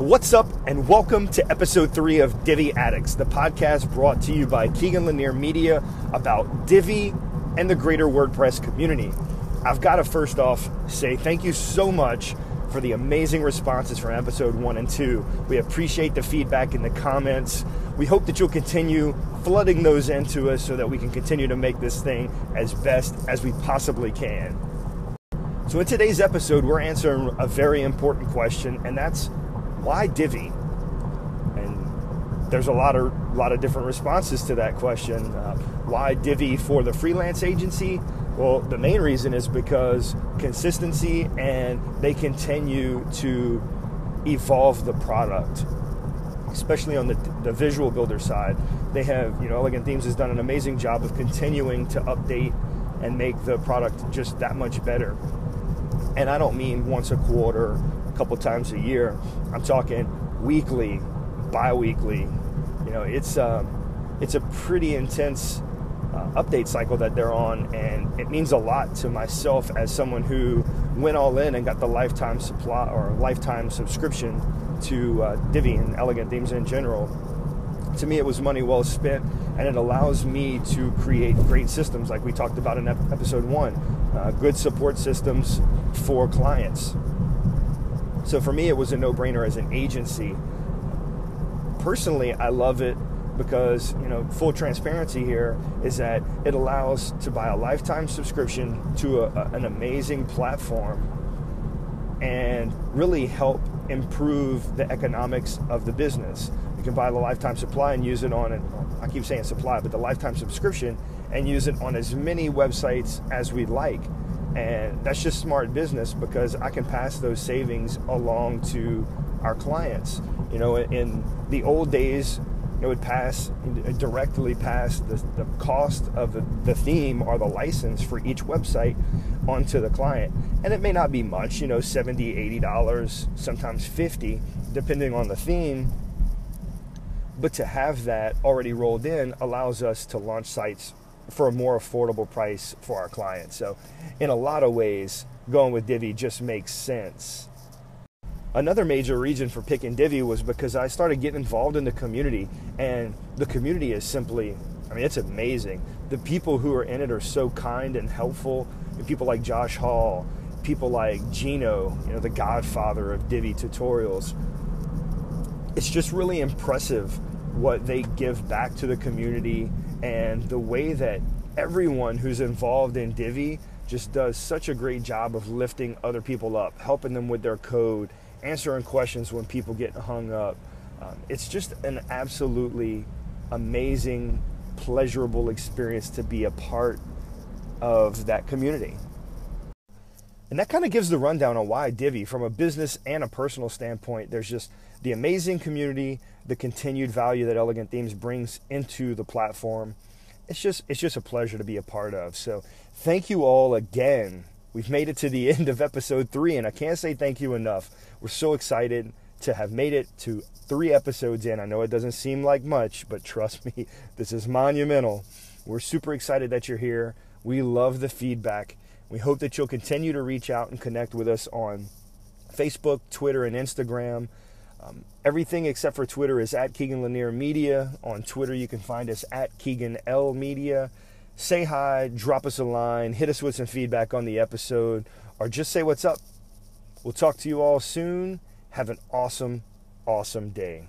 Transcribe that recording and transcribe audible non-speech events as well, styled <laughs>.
What's up, and welcome to episode three of Divi Addicts, the podcast brought to you by Keegan Lanier Media about Divi and the greater WordPress community. I've got to first off say thank you so much for the amazing responses from episode one and two. We appreciate the feedback in the comments. We hope that you'll continue flooding those into us so that we can continue to make this thing as best as we possibly can. So, in today's episode, we're answering a very important question, and that's why Divi? And there's a lot of lot of different responses to that question. Uh, why Divi for the freelance agency? Well, the main reason is because consistency and they continue to evolve the product, especially on the, the visual builder side. They have, you know, Elegant Themes has done an amazing job of continuing to update and make the product just that much better. And I don't mean once a quarter, couple times a year. I'm talking weekly, bi-weekly. You know, it's um, it's a pretty intense uh, update cycle that they're on, and it means a lot to myself as someone who went all in and got the lifetime supply or lifetime subscription to uh, Divi and Elegant Themes in general. To me, it was money well spent, and it allows me to create great systems, like we talked about in episode one, uh, good support systems for clients. So for me, it was a no-brainer as an agency. Personally, I love it because you know full transparency here is that it allows to buy a lifetime subscription to a, a, an amazing platform and really help improve the economics of the business you can buy the lifetime supply and use it on i keep saying supply but the lifetime subscription and use it on as many websites as we'd like and that's just smart business because i can pass those savings along to our clients. You know in the old days it would pass directly pass the, the cost of the, the theme or the license for each website onto the client. And it may not be much you know 70 80 dollars sometimes 50 depending on the theme. But to have that already rolled in allows us to launch sites for a more affordable price for our clients so in a lot of ways going with divi just makes sense another major reason for picking Divi was because I started getting involved in the community, and the community is simply, I mean, it's amazing. The people who are in it are so kind and helpful. People like Josh Hall, people like Geno, you know, the godfather of Divi tutorials. It's just really impressive what they give back to the community and the way that everyone who's involved in Divi just does such a great job of lifting other people up, helping them with their code, answering questions when people get hung up. Um, it's just an absolutely amazing, pleasurable experience to be a part of that community. And that kind of gives the rundown on why Divi, from a business and a personal standpoint, there's just the amazing community, the continued value that Elegant Themes brings into the platform. It's just it's just a pleasure to be a part of. So thank you all again We've made it to the <laughs> end of episode three, and I can't say thank you enough. We're so excited to have made it to three episodes in. I know it doesn't seem like much, but trust me, <laughs> this is monumental. We're super excited that you're here. We love the feedback. We hope that you'll continue to reach out and connect with us on Facebook, Twitter, and Instagram. Um, everything except for Twitter is at Keegan Lanier Media. On Twitter, you can find us at Keegan L Media say hi, drop us a line, hit us with some feedback on the episode, or just say what's up. We'll talk to you all soon. Have an awesome, awesome day.